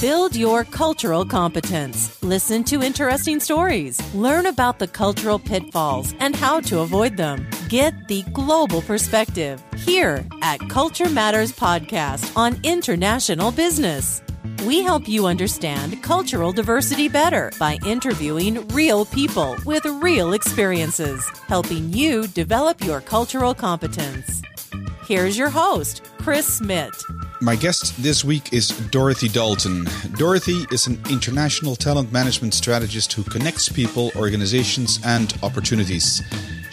Build your cultural competence. Listen to interesting stories. Learn about the cultural pitfalls and how to avoid them. Get the global perspective here at Culture Matters Podcast on international business. We help you understand cultural diversity better by interviewing real people with real experiences, helping you develop your cultural competence. Here's your host, Chris Smith. My guest this week is Dorothy Dalton. Dorothy is an international talent management strategist who connects people, organizations, and opportunities.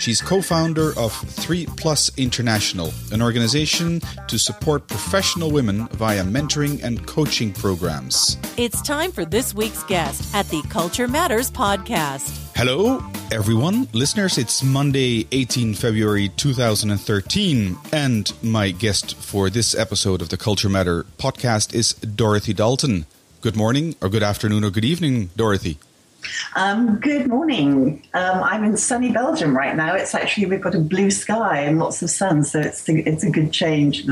She's co founder of 3 Plus International, an organization to support professional women via mentoring and coaching programs. It's time for this week's guest at the Culture Matters podcast. Hello, everyone. Listeners, it's Monday, 18 February 2013, and my guest for this episode of the Culture Matter podcast is Dorothy Dalton. Good morning, or good afternoon, or good evening, Dorothy. Um, good morning. Um, I'm in sunny Belgium right now. It's actually, we've got a blue sky and lots of sun, so it's a, it's a good change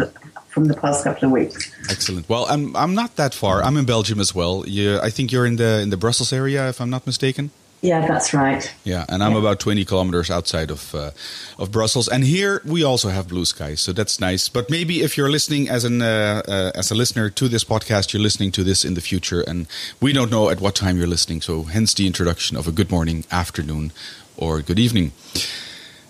from the past couple of weeks. Excellent. Well, I'm, I'm not that far. I'm in Belgium as well. You, I think you're in the, in the Brussels area, if I'm not mistaken. Yeah, that's right. Yeah, and I'm yeah. about 20 kilometers outside of uh, of Brussels, and here we also have blue skies, so that's nice. But maybe if you're listening as an uh, uh, as a listener to this podcast, you're listening to this in the future, and we don't know at what time you're listening. So, hence the introduction of a good morning, afternoon, or good evening.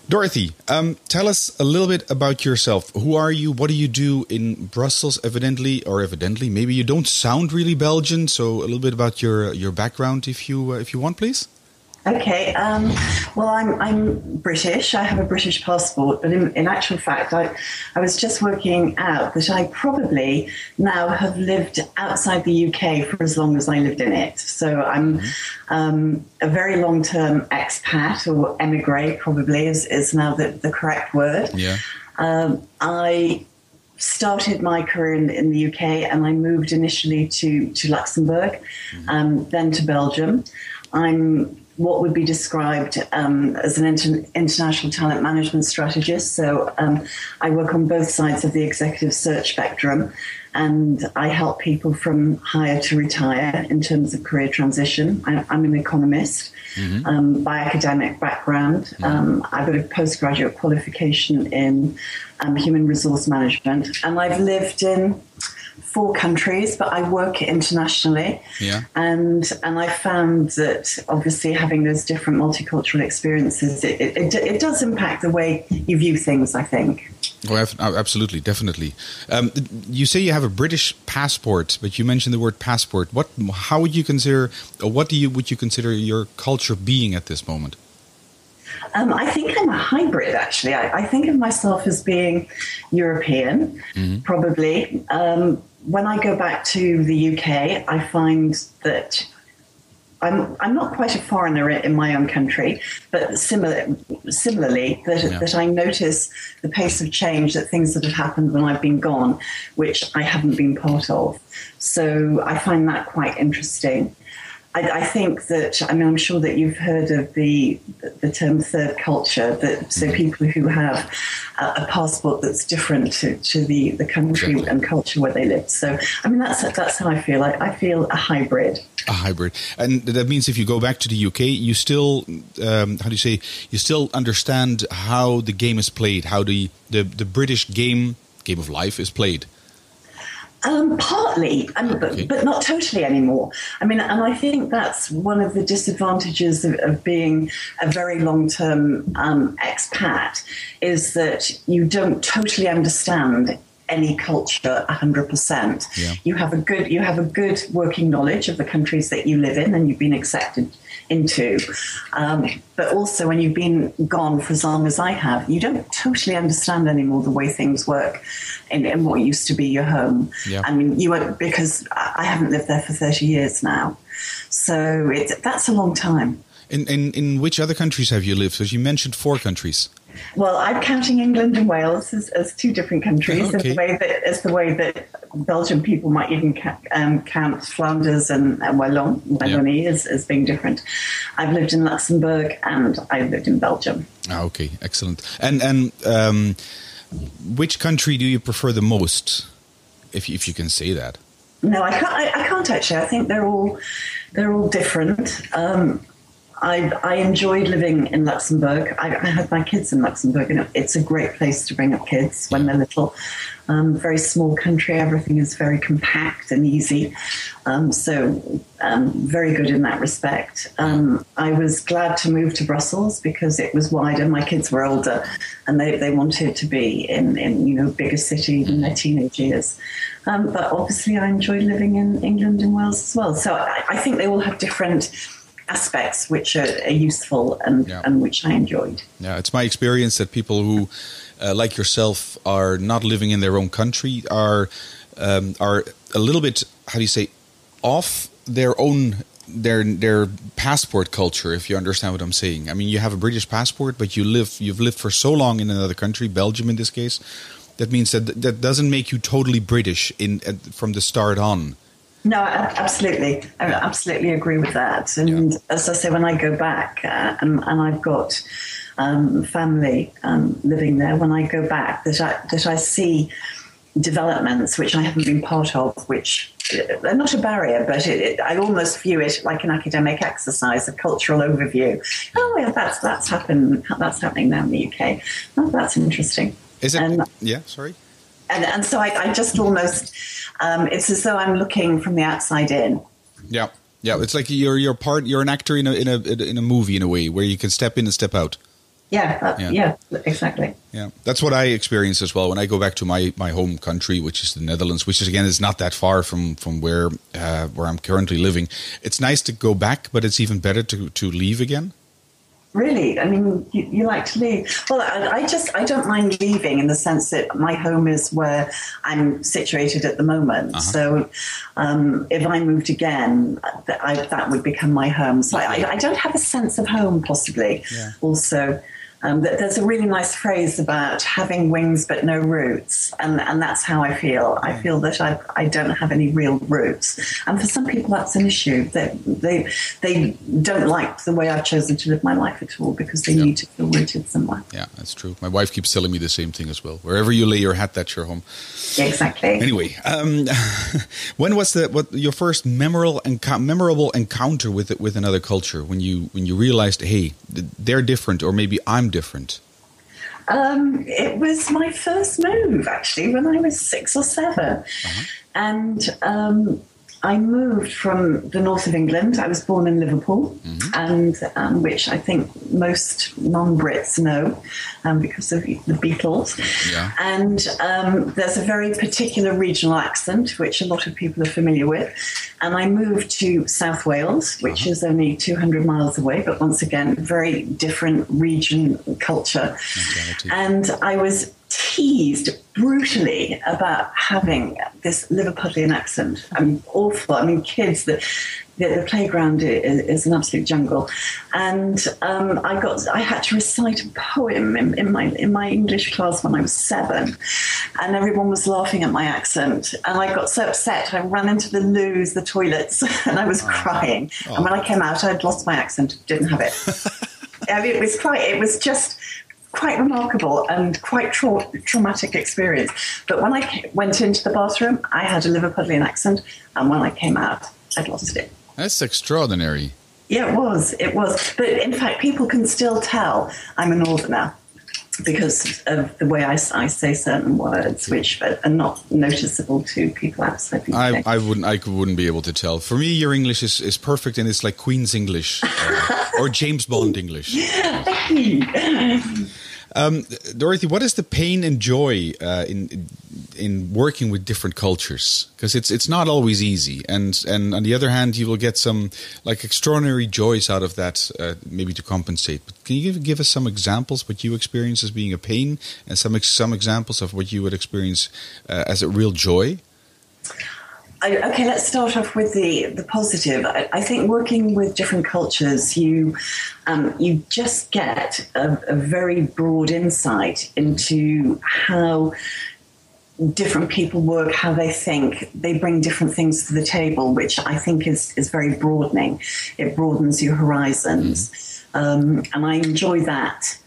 Dorothy, um, tell us a little bit about yourself. Who are you? What do you do in Brussels? Evidently, or evidently, maybe you don't sound really Belgian. So, a little bit about your your background, if you uh, if you want, please. Okay. Um, well, I'm I'm British. I have a British passport, but in, in, actual fact, I I was just working out that I probably now have lived outside the UK for as long as I lived in it. So I'm mm-hmm. um, a very long term expat or emigre. Probably is is now the, the correct word. Yeah. Um, I started my career in, in, the UK and I moved initially to to Luxembourg, mm-hmm. um, then to Belgium. I'm what would be described um, as an inter- international talent management strategist. So um, I work on both sides of the executive search spectrum, and I help people from hire to retire in terms of career transition. I, am an economist mm-hmm. um, by academic background. Mm-hmm. Um, I've got a postgraduate qualification in um, human resource management, and I've lived in four countries, but I work internationally. Yeah. And and I found that obviously having those different multicultural experiences, it, it, it does impact the way you view things, I think. Oh, absolutely, definitely. Um, you say you have a British passport, but you mentioned the word passport. What? How would you consider? what do you would you consider your culture being at this moment? Um, I think I'm a hybrid, actually. I, I, think of myself as being European, mm-hmm. probably. Um, when I go back to the UK, I find that I'm I'm not quite a foreigner in my own country, but similar, similarly that yeah. that I notice the pace of change that things that have happened when I've been gone, which I haven't been part of. So I find that quite interesting. I, I, think that I mean I'm sure that you've heard of the the term third culture. That so mm-hmm. people who have a, a passport that's different to, to the, the country exactly. and culture where they live. So I mean that's that's how I feel. I, I feel a hybrid. A hybrid, and that means if you go back to the UK, you still um, how do you say you still understand how the game is played, how the the, the British game game of life is played. Um, partly, um, but, but not totally anymore. I mean, and I think that's one of the disadvantages of, of being a very long term um, expat is that you don't totally understand any culture 100%. Yeah. You have a good you have a good working knowledge of the countries that you live in and you've been accepted into. Um, but also, when you've been gone for as long as I have, you don't totally understand anymore the way things work in, in what used to be your home. Yeah. I mean, you were, because I haven't lived there for 30 years now. So that's a long time. In, in, in which other countries have you lived? Because you mentioned four countries. Well, I'm counting England and Wales as, as two different countries, okay. as the way that as the way that Belgian people might even ca- um, count Flanders and, and Wallon, Wallonie as, as being different. I've lived in Luxembourg and I've lived in Belgium. Ah, okay, excellent. And and um, which country do you prefer the most, if if you can say that? No, I can't. I, I can't actually. I think they're all they're all different. Um, I, I enjoyed living in Luxembourg. I, I, had my kids in Luxembourg, and it's a great place to bring up kids when they're little. Um, very small country, everything is very compact and easy. Um, so, um, very good in that respect. Um, I was glad to move to Brussels because it was wider. My kids were older, and they, they wanted to be in, in you know bigger city in their teenage years. Um, but obviously, I enjoyed living in England and Wales as well. So, I, I think they all have different aspects which are, are useful and, yeah. and which I enjoyed. Yeah, it's my experience that people who, uh, like yourself, are not living in their own country are um, are a little bit how do you say off their own their their passport culture if you understand what i'm saying i mean you have a british passport but you live you've lived for so long in another country belgium in this case that means that that doesn't make you totally british in from the start on no, absolutely. I absolutely agree with that. And yeah. as I say, when I go back uh, and, and, I've got um, family um, living there, when I go back, that I, that I see developments which I haven't been part of, which are not a barrier, but it, it, I almost view it like an academic exercise, a cultural overview. Oh, yeah, that's that's happened. That's happening now in the UK. Oh, that's interesting. Is it? And, yeah. Sorry. And and so I, I just almost um, it's as though I'm looking from the outside in. Yeah, yeah. It's like you're you're part. You're an actor in a in a in a movie in a way where you can step in and step out. Yeah, yeah, yeah, exactly. Yeah, that's what I experience as well when I go back to my, my home country, which is the Netherlands, which is again is not that far from from where uh, where I'm currently living. It's nice to go back, but it's even better to to leave again. Really, I mean, you, you, like to leave. Well, I, I, just I don't mind leaving in the sense that my home is where I'm situated at the moment. Uh-huh. So, um, if I moved again, I, that would become my home. So I, I, don't have a sense of home, possibly. Yeah. Also, um, there's a really nice phrase about having wings but no roots, and, and that's how I feel. I feel that I, I don't have any real roots, and for some people that's an issue. That they, they don't like the way I've chosen to live my life at all because they need to feel rooted somewhere. Yeah, that's true. My wife keeps telling me the same thing as well. Wherever you lay your hat, that's your home. Exactly. Anyway, um, when was the what your first memorable memorable encounter with it with another culture? When you when you realized, hey, they're different, or maybe I'm different? Um, it was my first move actually when I was six or 7 uh-huh. and um, I moved from the north of England. I was born in Liverpool, mm-hmm. and um, which I think most non-Brits know um, because of the Beatles. Yeah. And um, there's a very particular regional accent which a lot of people are familiar with. And I moved to South Wales, which uh-huh. is only 200 miles away, but once again, very different region culture. And I was teased brutally about having this Liverpudlian accent. I mean, awful. I mean, kids that the, the, playground is, is, an absolute jungle, and um, I got I had to recite a poem in, in, my in my English class when I was seven, and everyone was laughing at my accent, and I got so upset I ran into the loos, the toilets, and I was oh. crying. Oh. And when I came out, I'd lost my accent, didn't have it. I mean, it was quite. It was just quite remarkable and quite tra- traumatic experience. But when I went into the bathroom, I had a Liverpudlian accent, and when I came out, I'd lost it. That's extraordinary. Yeah, it was. It was. But in fact, people can still tell I'm a northerner because of the way I, I say certain words, which are not noticeable to people outside the UK. I, I wouldn't. I wouldn't be able to tell. For me, your English is, is perfect, and it's like Queen's English uh, or James Bond English. Um, Dorothy, what is the pain and joy uh, in in working with different cultures? Because it's it's not always easy, and and on the other hand, you will get some like extraordinary joys out of that, uh, maybe to compensate. But can you give, give us some examples what you experience as being a pain, and some some examples of what you would experience uh, as a real joy? Okay, let's start off with the the positive. I, I think working with different cultures, you um, you just get a, a very broad insight into how different people work, how they think. They bring different things to the table, which I think is, is very broadening. It broadens your horizons. Um, and I enjoy that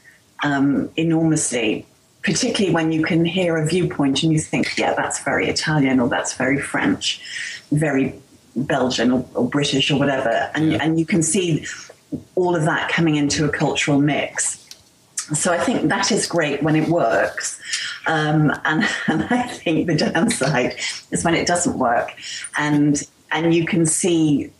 um, enormously, particularly when you can hear a viewpoint and you think, yeah, that's very Italian or that's very French, very Belgian or, or British or whatever. And, Yeah. and you can see all of that coming into a cultural mix. So I think that is great when it works. Um, and, and I think the downside is when it doesn't work. And, and you can see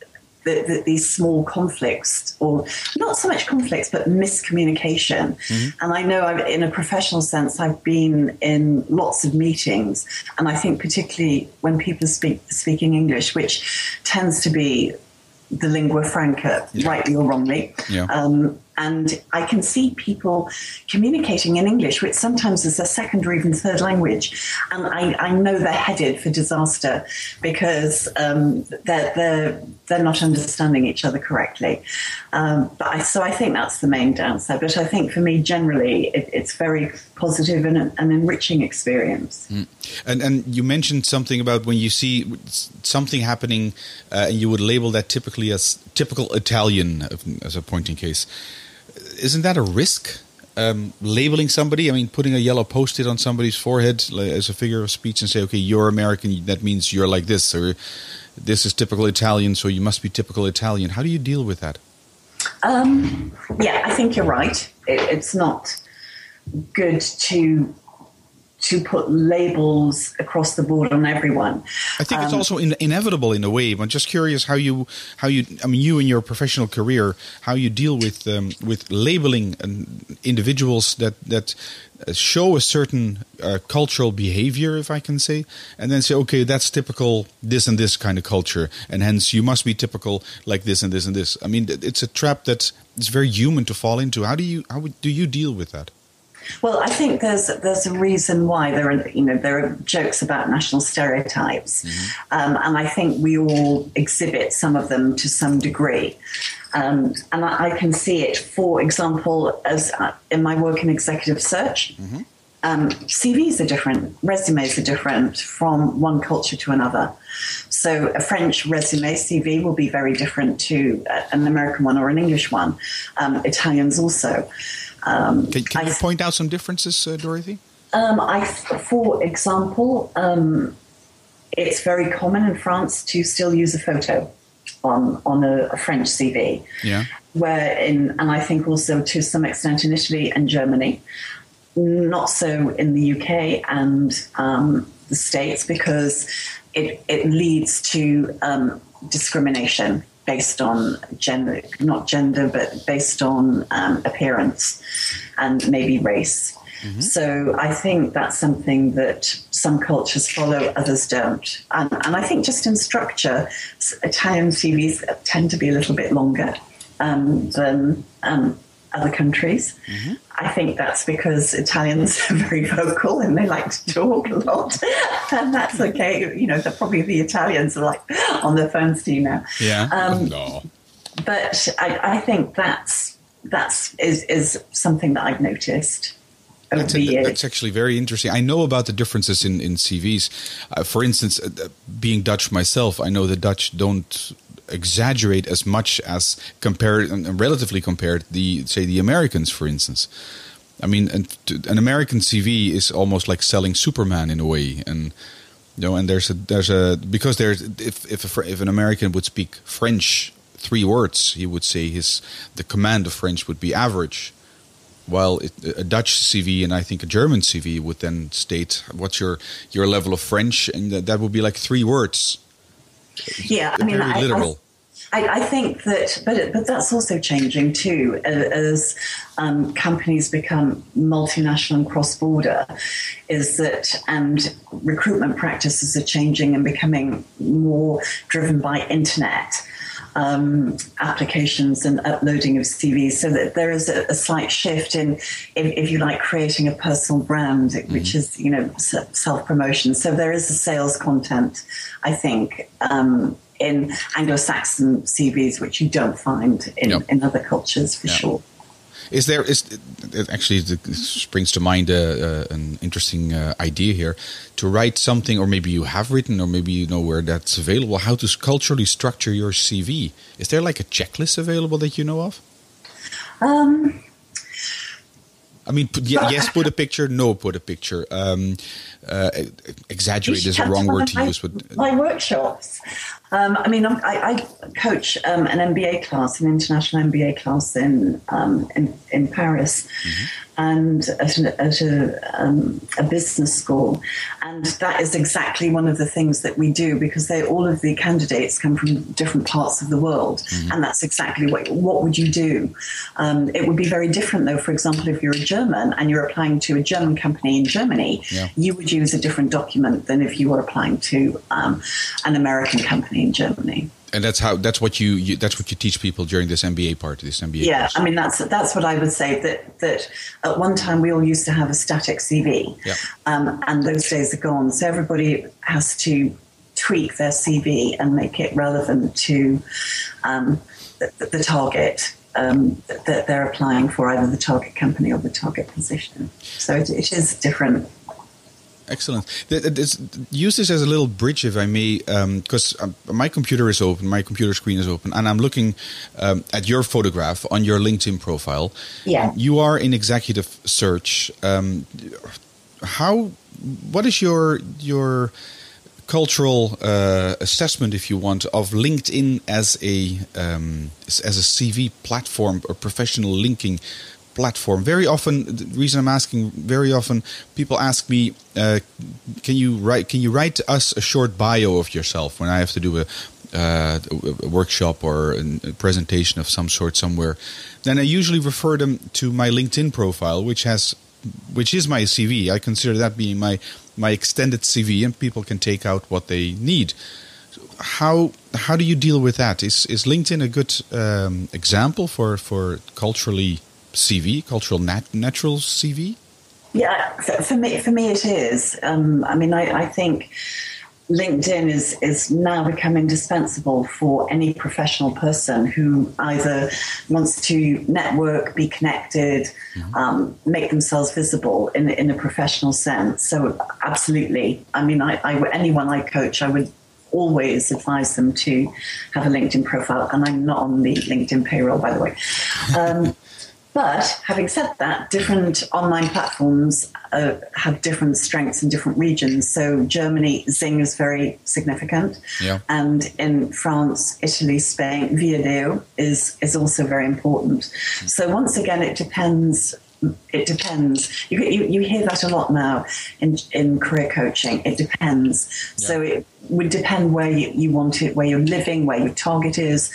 that, these small conflicts, or not so much conflicts, but miscommunication. And I know I've, in a professional sense, I've been in lots of meetings, and I think particularly when people speak speaking English, which tends to be the lingua franca, rightly or wrongly. Yeah. Um, and I can see people communicating in English, which sometimes is a second or even third language. And I, I know they're headed for disaster because um, they're, they're, they're not understanding each other correctly. Um, but I, so I think that's the main downside. But I think for me, generally, it, it's very positive and an enriching experience. And and you mentioned something about when you see something happening, uh, and you would label that typically as typical Italian as a pointing case. Isn't that a risk? Um, labeling somebody, I mean, putting a yellow post-it on somebody's forehead as a figure of speech and say, "Okay, you're American. That means you're like this," or "This is typical Italian, so you must be typical Italian." How do you deal with that? Um, yeah, I think you're right. It, it's not good to to put labels across the board on everyone. I think it's Um, also in, inevitable in a way. I'm just curious how you how you I mean you in your professional career how you deal with um, with labeling individuals that that show a certain uh, cultural behavior, if I can say, and then say, okay, that's typical this and this kind of culture, and hence you must be typical like this and this and this. I mean, it's a trap that it's very human to fall into. How do you how would- do you deal with that? Well, I think there's there's a reason why there are you know there are jokes about national stereotypes, um, and I think we all exhibit some of them to some degree. Um, and I, I can see it, for example, as uh, in my work in executive search. Um, CVs are different, resumes are different from one culture to another. So a French resume CV will be very different to uh, an American one or an English one. Um, Italians also. Um, Can, can I- you point out some differences, uh, Dorothy? um, I, for example, um, it's very common in France to still use a photo on on a, a French CV. Yeah. Where in, and I think also to some extent in Italy and Germany, not so in the UK and um, the States because it it leads to um, discrimination based on gender, not gender, but based on um, appearance and maybe race. So I think that's something that some cultures follow, others don't. And, and I think just in structure, Italian CVs tend to be a little bit longer um, than um, other countries. I think that's because Italians are very vocal and they like to talk a lot, and that's okay. You know, they're probably the Italians are like on their phones to you now. Yeah. Um, no. But I, I think that's that's is is something that I've noticed over That's, the years. that's actually very interesting. I know about the differences in, in CVs. Uh, for instance, uh, uh, being Dutch myself, I know the Dutch don't exaggerate as much as compared and relatively compared the say the Americans, for instance. I mean, an, an American CV is almost like selling Superman in a way, and you know, and there's a there's a because there's if if a, if an American would speak French three words, he would say his the command of French would be average while it, a Dutch CV and I think a German CV would then state what's your your level of French, and that, that would be like three words. Yeah, I mean, very I, literal. I, I think that, but it, but that's also changing too as um, companies become multinational and cross border. Is that and recruitment practices are changing and becoming more driven by internet. Um, applications and uploading of CVs, so that there is a, a slight shift in, if, if you like, creating a personal brand, which is you know self promotion. So there is a sales content, I think, um, in Anglo-Saxon CVs, which you don't find in, Yep. in other cultures for Yeah. sure. Is there is it actually springs to mind uh, uh, an interesting uh, idea here to write something, or maybe you have written, or maybe you know where that's available. How to culturally structure your CV? Is there like a checklist available that you know of? Um, I mean, put, yes, put a picture. No, put a picture. Um, uh, exaggerate is the wrong word to my, use. But my workshops. Um, I mean, I, I coach um, an MBA class, an international MBA class in um, in, in, Paris, mm-hmm. and at, a, at a, um, a, business school, and that is exactly one of the things that we do because they all of the candidates come from different parts of the world, mm-hmm. and that's exactly what what would you do. Um, it would be very different, though. For example, if you're a German and you're applying to a German company in Germany, yeah. you would use a different document than if you were applying to um, an American company in Germany. And that's how that's what you, you, that's what you teach people during this MBA part, of this MBA. Yeah, course. I mean that's that's what I would say that that at one time we all used to have a static CV, yeah. um, and those days are gone. So everybody has to tweak their CV and make it relevant to um, the, the, target um, that they're applying for, either the target company or the target position. So it, it is different Excellent. Use this as a little bridge, if I may, because um, um, my computer is open, my computer screen is open, and I'm looking um, at your photograph on your LinkedIn profile. Yeah. You are in executive search. Um, how? What is your your cultural uh, assessment, if you want, of LinkedIn as a um, as a CV platform or professional linking platform. Very often, the reason I'm asking, very often people ask me, uh, "Can you write? Can you write us a short bio of yourself?" When I have to do a, uh, a workshop or a presentation of some sort somewhere, then I usually refer them to my LinkedIn profile, which has, which is my CV. I consider that being my my extended CV, and people can take out what they need. How how do you deal with that? Is is LinkedIn a good um, example for for culturally CV, cultural nat- natural CV? Yeah, for me, for me it is. Um, I mean, I, I, think LinkedIn is is now become indispensable for any professional person who either wants to network, be connected, mm-hmm. um, make themselves visible in in a professional sense. So, absolutely. I mean, I, I anyone I coach, I would always advise them to have a LinkedIn profile, and I'm not on the LinkedIn payroll, by the way. Um, but having said that, different online platforms uh, have different strengths in different regions. So Germany, Xing is very significant, yeah. and in France, Italy, Spain, Viadeo is is also very important. So once again, it depends. It depends. You, you, you hear that a lot now in in career coaching. It depends. Yeah. So it would depend where you, you want it, where you're living, where your target is,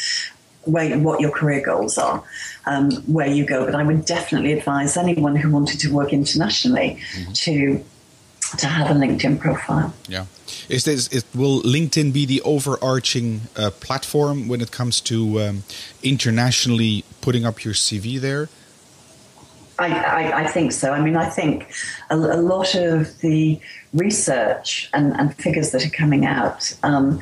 where what your career goals are, um, where you go. But I would definitely advise anyone who wanted to work internationally mm-hmm. to to have a LinkedIn profile. Yeah, is this is, will LinkedIn be the overarching uh, platform when it comes to um, internationally putting up your CV there? I, I, I, think so. I mean, I think a, a lot of the research and, and, figures that are coming out um,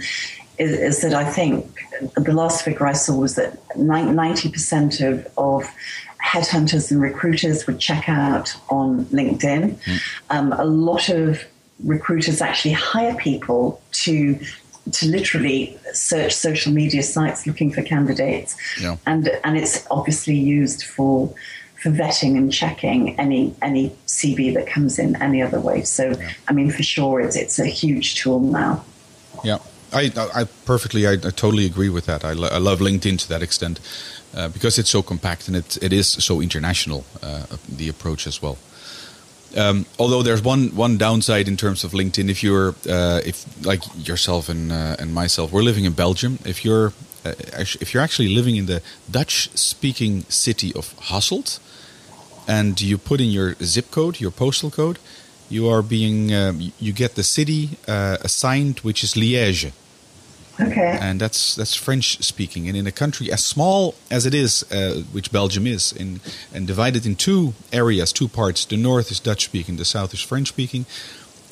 is, is, that I think the last figure I saw was that 90% of, of headhunters and recruiters would check out on LinkedIn. Mm. Um, a lot of recruiters actually hire people to to literally search social media sites looking for candidates, yeah. and and it's obviously used for for vetting and checking any any CV that comes in any other way. So yeah. I mean, for sure, it's it's a huge tool now. Yeah. I, I perfectly, I, I totally agree with that. I, lo- I love LinkedIn to that extent uh, because it's so compact and it, it is so international, uh, the approach as well. Um, although there's one one downside in terms of LinkedIn, if you're uh, if like yourself and uh, and myself, we're living in Belgium. If you're uh, if you're actually living in the Dutch speaking city of Hasselt, and you put in your zip code, your postal code, you are being um, you get the city uh, assigned, which is Liège. Okay. And that's that's French speaking, and in a country as small as it is, uh, which Belgium is, in, and divided in two areas, two parts. The north is Dutch speaking, the south is French speaking,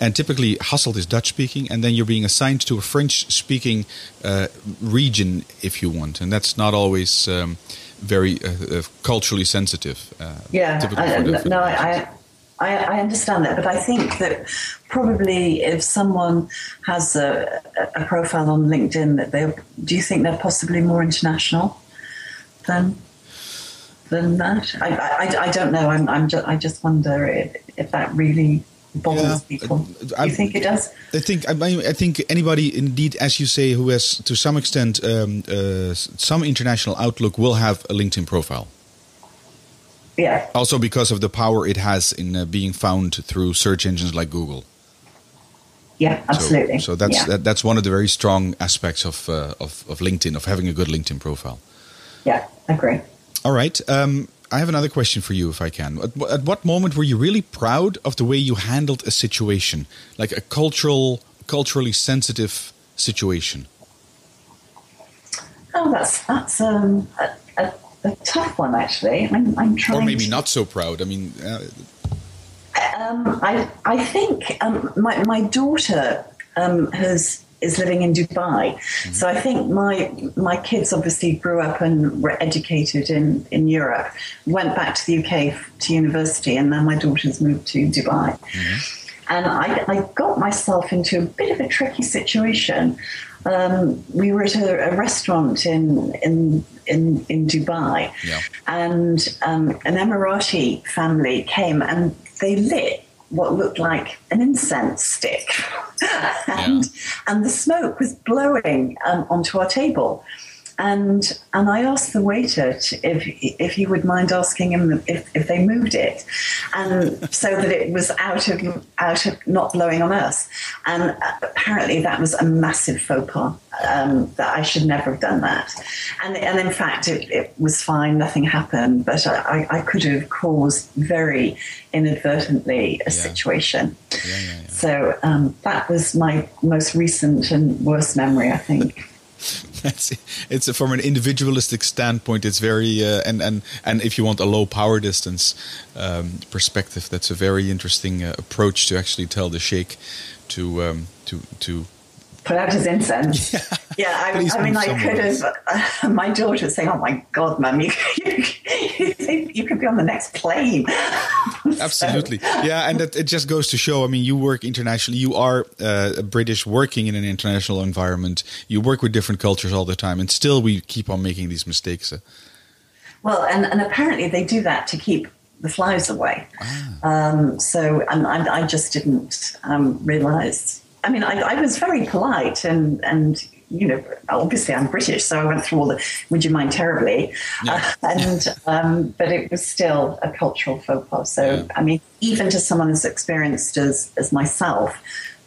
and typically Hasselt is Dutch speaking, and then you're being assigned to a French speaking uh, region if you want, and that's not always um, very uh, uh, culturally sensitive. Uh, yeah, I, no, I, I, I, understand that, but I think that probably if someone has a, a profile on LinkedIn, that they do you think they're possibly more international than than that? I, I, I don't know. I'm, I'm just, I just wonder if, if that really bothers yeah, people. Do you think it does? I think I, I, think anybody, indeed, as you say, who has to some extent um, uh, some international outlook will have a LinkedIn profile. Yeah. Also, because of the power it has in uh, being found through search engines like Google. Yeah, absolutely. So, so that's yeah. that, that's one of the very strong aspects of, uh, of of LinkedIn of having a good LinkedIn profile. Yeah, I agree. All right. Um, I have another question for you, if I can. At, at, what moment were you really proud of the way you handled a situation, like a cultural, culturally sensitive situation? Oh, that's that's um, a, tough one, actually. I'm, I'm trying. Or maybe to... not so proud. I mean, uh... um, I I think um, my my daughter um, has is living in Dubai. Mm-hmm. So I think my my kids obviously grew up and were educated in, in Europe, went back to the UK to university, and then my daughters moved to Dubai. Mm-hmm. And I, I, got myself into a bit of a tricky situation. Um, we were at a, a, restaurant in in in, in Dubai, yeah. and um, an Emirati family came and they lit what looked like an incense stick, and yeah. and the smoke was blowing um, onto our table. And and I asked the waiter if if he would mind asking him if, if they moved it, and so that it was out of out of not blowing on us. And apparently that was a massive faux pas. Um, that I should never have done that. And and in fact it, it was fine, nothing happened. But I, I could have caused very inadvertently a yeah. situation. Yeah, yeah, so um, that was my most recent and worst memory, I think. That's it's from an individualistic standpoint. It's very uh, and and and if you want a low power distance um, perspective, that's a very interesting uh, approach to actually tell the sheikh to um, to to put out his incense. Yeah, yeah I, I mean, I could have. Uh, my daughter saying, "Oh my God, mum, you, you, you, could be on the next plane." Absolutely, so. yeah, and that, it just goes to show. I mean, you work internationally. You are uh, British, working in an international environment. You work with different cultures all the time, and still we keep on making these mistakes. Uh. Well, and, and apparently they do that to keep the flies away. Ah. Um, so, and I, I just didn't um, realize I mean, I, I, was very polite and, and, you know, obviously I'm British, so I went through all the, would you mind terribly? Yeah. Uh, and, um, but it was still a cultural faux pas. So, yeah. I mean, even to someone as experienced as, as myself,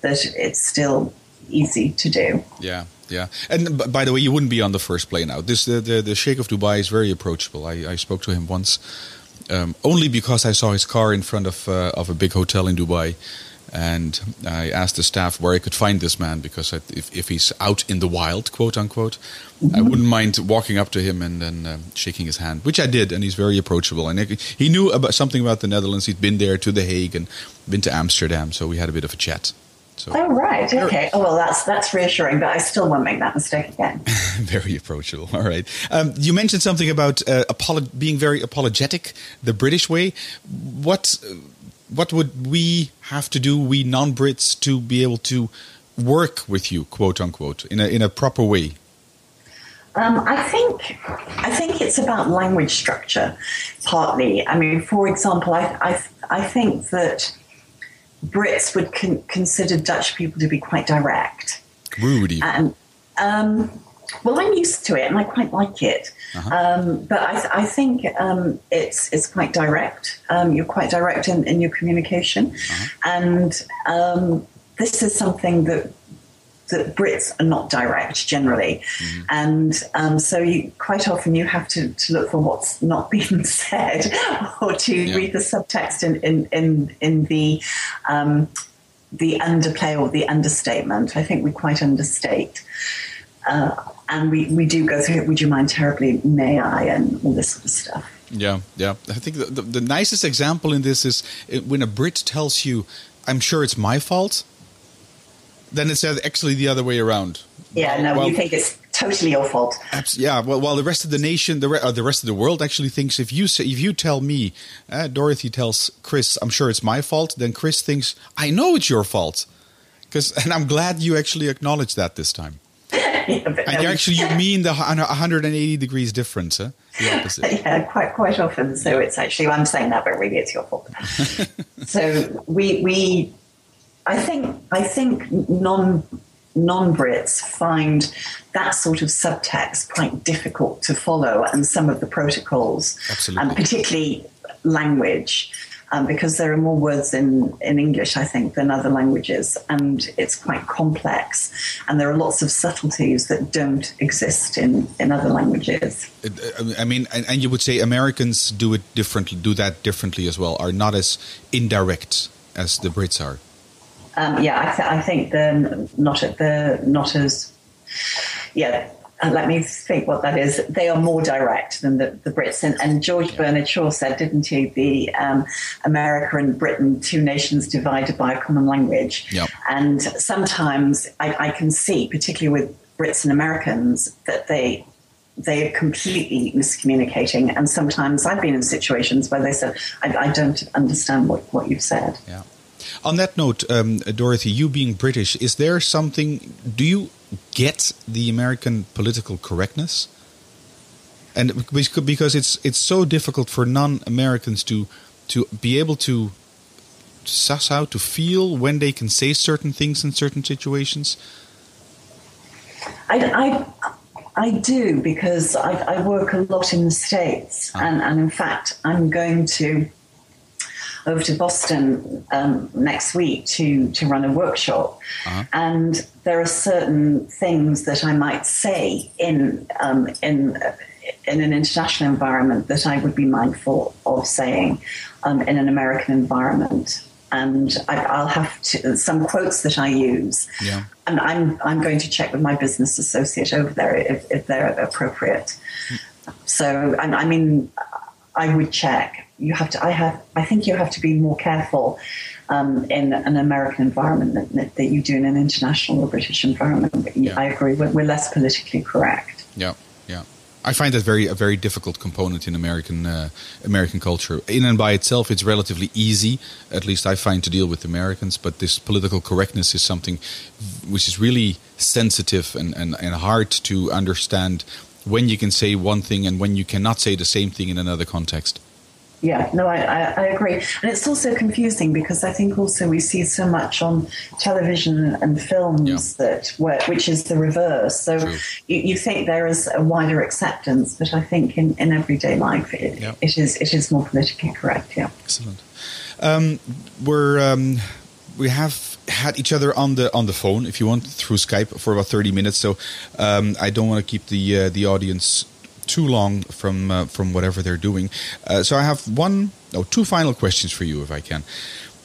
that it's still easy to do. Yeah. Yeah, and by the way, you wouldn't be on the first plane out. This the the, the Sheikh of Dubai is very approachable. I, I spoke to him once, um, only because I saw his car in front of uh, of a big hotel in Dubai, and I asked the staff where I could find this man because if, if he's out in the wild, quote unquote, mm-hmm. I wouldn't mind walking up to him and then um, shaking his hand, which I did, and he's very approachable. And he knew about something about the Netherlands. He'd been there to The Hague and been to Amsterdam, so we had a bit of a chat. So, oh right, okay. Oh well, that's that's reassuring, but I still won't make that mistake again. very approachable. All right. Um, you mentioned something about uh, apolo- being very apologetic, the British way. What what would we have to do, we non-Brits, to be able to work with you, quote unquote, in a in a proper way? Um, I think I think it's about language structure, partly. I mean, for example, I I, I think that Brits would con- consider Dutch people to be quite direct, rude, and um, well, I'm used to it and I quite like it. Uh-huh. Um, but I, th- I think um, it's it's quite direct. Um, you're quite direct in, in your communication, uh-huh. and um, this is something that that Brits are not direct generally, mm-hmm. and um, so you, quite often you have to, to look for what's not being said, or to yeah. read the subtext in in in, in the um, the underplay or the understatement. I think we quite understate. Uh, and we, we do go through it. Would you mind terribly? May I? And all this sort of stuff. Yeah, yeah. I think the, the, the nicest example in this is when a Brit tells you, "I'm sure it's my fault." Then it's actually the other way around. Yeah, no, well, you think it's totally your fault. Yeah, well, while the rest of the nation, the, re- uh, the rest of the world actually thinks if you say, if you tell me, uh, Dorothy tells Chris, I'm sure it's my fault, then Chris thinks I know it's your fault. Because and I'm glad you actually acknowledged that this time. yeah, and you actually you mean the 180 degrees difference, huh? The opposite. yeah, quite quite often. So it's actually I'm saying that, but really it's your fault. so we we I think I think non non Brits find that sort of subtext quite difficult to follow, and some of the protocols, Absolutely. and particularly language. Um, because there are more words in, in English, I think, than other languages, and it's quite complex. And there are lots of subtleties that don't exist in, in other languages. I mean, and, and you would say Americans do it differently, do that differently as well, are not as indirect as the Brits are. Um, yeah, I, th- I, think the not at the not as yeah. And let me think what that is. They are more direct than the, the Brits. And, and George Bernard Shaw said, didn't he, the um, America and Britain, two nations divided by a common language. Yep. And sometimes I, I can see, particularly with Brits and Americans, that they they are completely miscommunicating. And sometimes I've been in situations where they said, I, I don't understand what, what you've said. Yeah. On that note, um, Dorothy, you being British, is there something? Do you get the American political correctness? And because it's it's so difficult for non-Americans to to be able to suss out to feel when they can say certain things in certain situations. I, I, I do because I, I, work a lot in the states, ah. and, and in fact, I'm going to over to Boston um, next week to to run a workshop, uh-huh. and there are certain things that I might say in um, in in an international environment that I would be mindful of saying um, in an American environment. And I, will have to, some quotes that I use, yeah. and I'm I'm going to check with my business associate over there if, if they're appropriate. Mm. So, I mean, I would check you have to. I have. I think you have to be more careful um, in an American environment that, that, you do in an international or British environment. Yeah. I agree. We're, we're, less politically correct. Yeah, yeah. I find that very a very difficult component in American uh, American culture. In and by itself, it's relatively easy. At least I find to deal with Americans. But this political correctness is something which is really sensitive and, and, and hard to understand when you can say one thing and when you cannot say the same thing in another context. Yeah, no, I, I, I, agree. And it's also confusing because I think also we see so much on television and films yeah. that where, which is the reverse. So you, you, think there is a wider acceptance, but I think in, in everyday life it, yeah. it is it is more politically correct. Yeah. Excellent. Um, we're um, we have had each other on the on the phone, if you want, through Skype for about thirty minutes. So um, I don't want to keep the uh, the audience too long from uh, from whatever they're doing. Uh, so I have one, no, two final questions for you, if I can.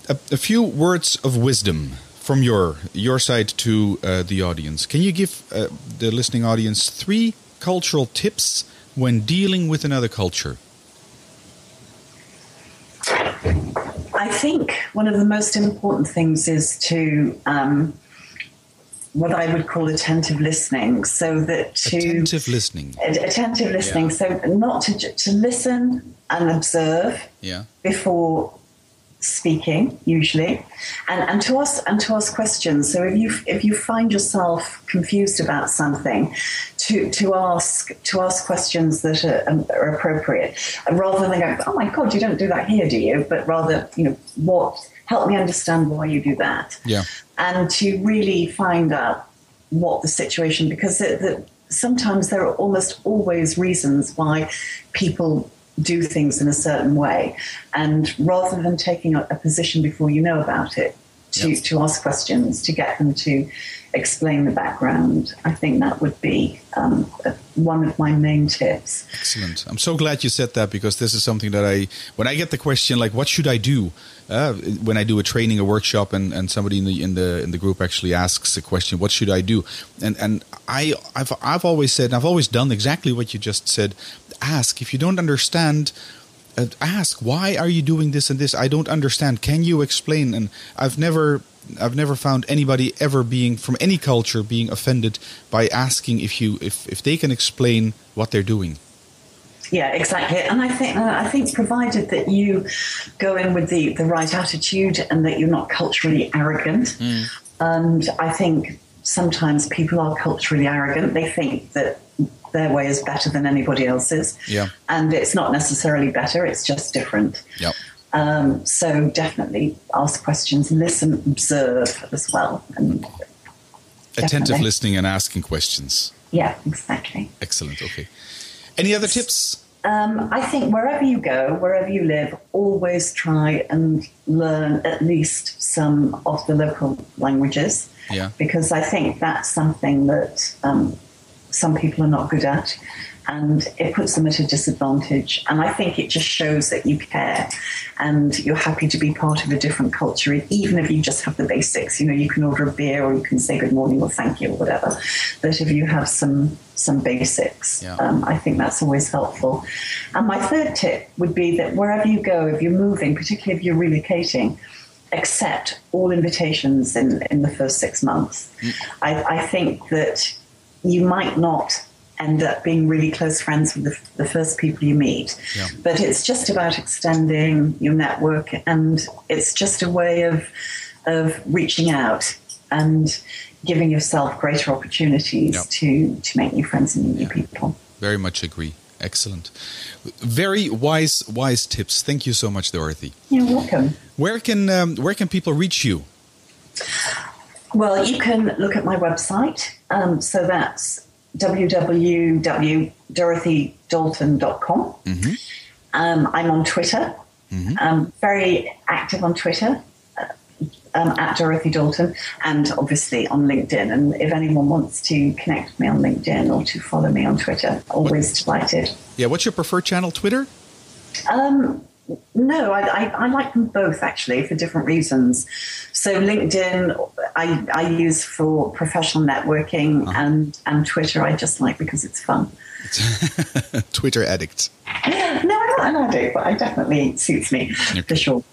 A, a few words of wisdom from your your side to uh, the audience. Can you give uh, the listening audience three cultural tips when dealing with another culture? I think one of the most important things is to um, what I would call attentive listening, so that to attentive listening, attentive listening, yeah. so not to to listen and observe yeah. before speaking usually. And, and to ask and to ask questions. So if you if you find yourself confused about something to to ask to ask questions that are, um, are appropriate. Rather than go oh my god you don't do that here do you? But rather you know what help me understand why you do that. Yeah and to really find out what the situation because the, the, sometimes there are almost always reasons why people do things in a certain way. And rather than taking a, a position before you know about it to, to ask questions to get them to explain the background. I think that would be um, one of my main tips. Excellent. I'm so glad you said that because this is something that I, when I get the question like, "What should I do?" Uh, when I do a training, a workshop, and, and somebody in the in the in the group actually asks a question, "What should I do?" and and I I've I've always said, and I've always done exactly what you just said. Ask if you don't understand ask why are you doing this and this i don't understand can you explain and i've never i've never found anybody ever being from any culture being offended by asking if you if if they can explain what they're doing yeah, exactly. And I think uh, I think provided that you go in with the the right attitude and that you're not culturally arrogant. Mm. And I think sometimes people are culturally arrogant. They think that their way is better than anybody else's. Yeah. And it's not necessarily better, it's just different. Yep. Um, so definitely ask questions, listen, observe as well. And Attentive listening and asking questions. Yeah, exactly. Excellent. Okay. Any other tips? Um, I think wherever you go, wherever you live, always try and learn at least some of the local languages. Yeah. Because I think that's something that um, some people are not good at and it puts them at a disadvantage. And I think it just shows that you care and you're happy to be part of a different culture, even if you just have the basics. You know, you can order a beer or you can say good morning or thank you or whatever. But if you have some some basics, yeah. um, I think that's always helpful. And my third tip would be that wherever you go, if you're moving, particularly if you're relocating, accept all invitations in, in the first six months. Mm. I, I think that you might not end up being really close friends with the, the first people you meet. Yeah. But it's just about extending your network, and it's just a way of of reaching out and giving yourself greater opportunities yep. to to make new friends and new yeah. people. Very much agree. Excellent. Very wise wise tips. Thank you so much, Dorothy. You're welcome. Where can um, where can people reach you? Well, you can look at my website. Um, so that's www.dorothydalton.com. Mm-hmm. Um, I'm on Twitter. Mm-hmm. I'm very active on Twitter. Uh, um, at Dorothy Dalton, and obviously on LinkedIn. And if anyone wants to connect with me on LinkedIn or to follow me on Twitter, always what, delighted. Yeah, what's your preferred channel? Twitter? Um, no, I, I, I, like them both actually for different reasons. So LinkedIn, I, I use for professional networking, uh-huh. and and Twitter, I just like because it's fun. Twitter addict. No, I'm not an addict, but it definitely suits me okay. for sure.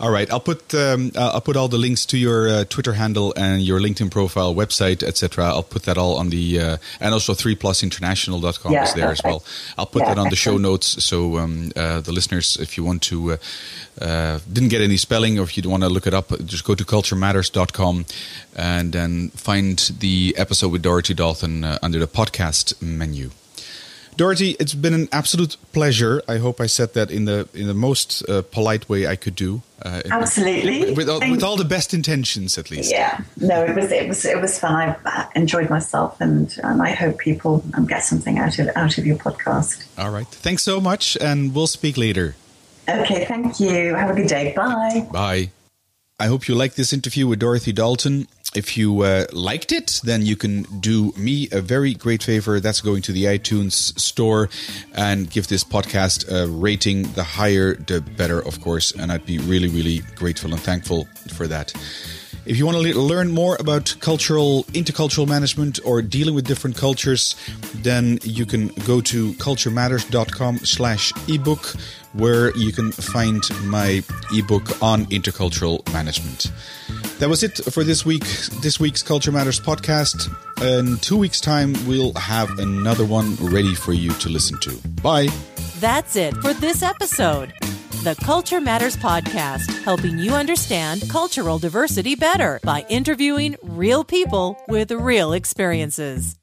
All right, I'll put um, uh, I'll put all the links to your uh, Twitter handle and your LinkedIn profile, website, etc. I'll put that all on the uh, and also three plusinternational.com yeah, is there perfect. as well. I'll put yeah, that on excellent. the show notes so um, uh, the listeners, if you want to, uh, uh, didn't get any spelling or if you want to look it up, just go to culturematters.com and then find the episode with Dorothy Dalton under the podcast menu. Dorothy, it's been an absolute pleasure. I hope I said that in the in the most uh, polite way I could do. Uh, Absolutely, with, with, with, all the best intentions, at least. Yeah, no, it was it was it was fun. I enjoyed myself, and and I hope people um, get something out of out of your podcast. All right, thanks so much, and we'll speak later. Okay, thank you. Have a good day. Bye. Bye. I hope you liked this interview with Dorothy Dalton if you uh, liked it, then you can do me a very great favor. That's going to the iTunes store and give this podcast a rating. The higher, the better, of course. And I'd be really, really grateful and thankful for that. If you want to learn more about cultural, intercultural management or dealing with different cultures, then you can go to culturematters.com slash ebook, where you can find my ebook on intercultural management. That was it for this week, this week's Culture Matters podcast. In two weeks' time, we'll have another one ready for you to listen to. Bye. That's it for this episode the Culture Matters Podcast, helping you understand cultural diversity better by interviewing real people with real experiences.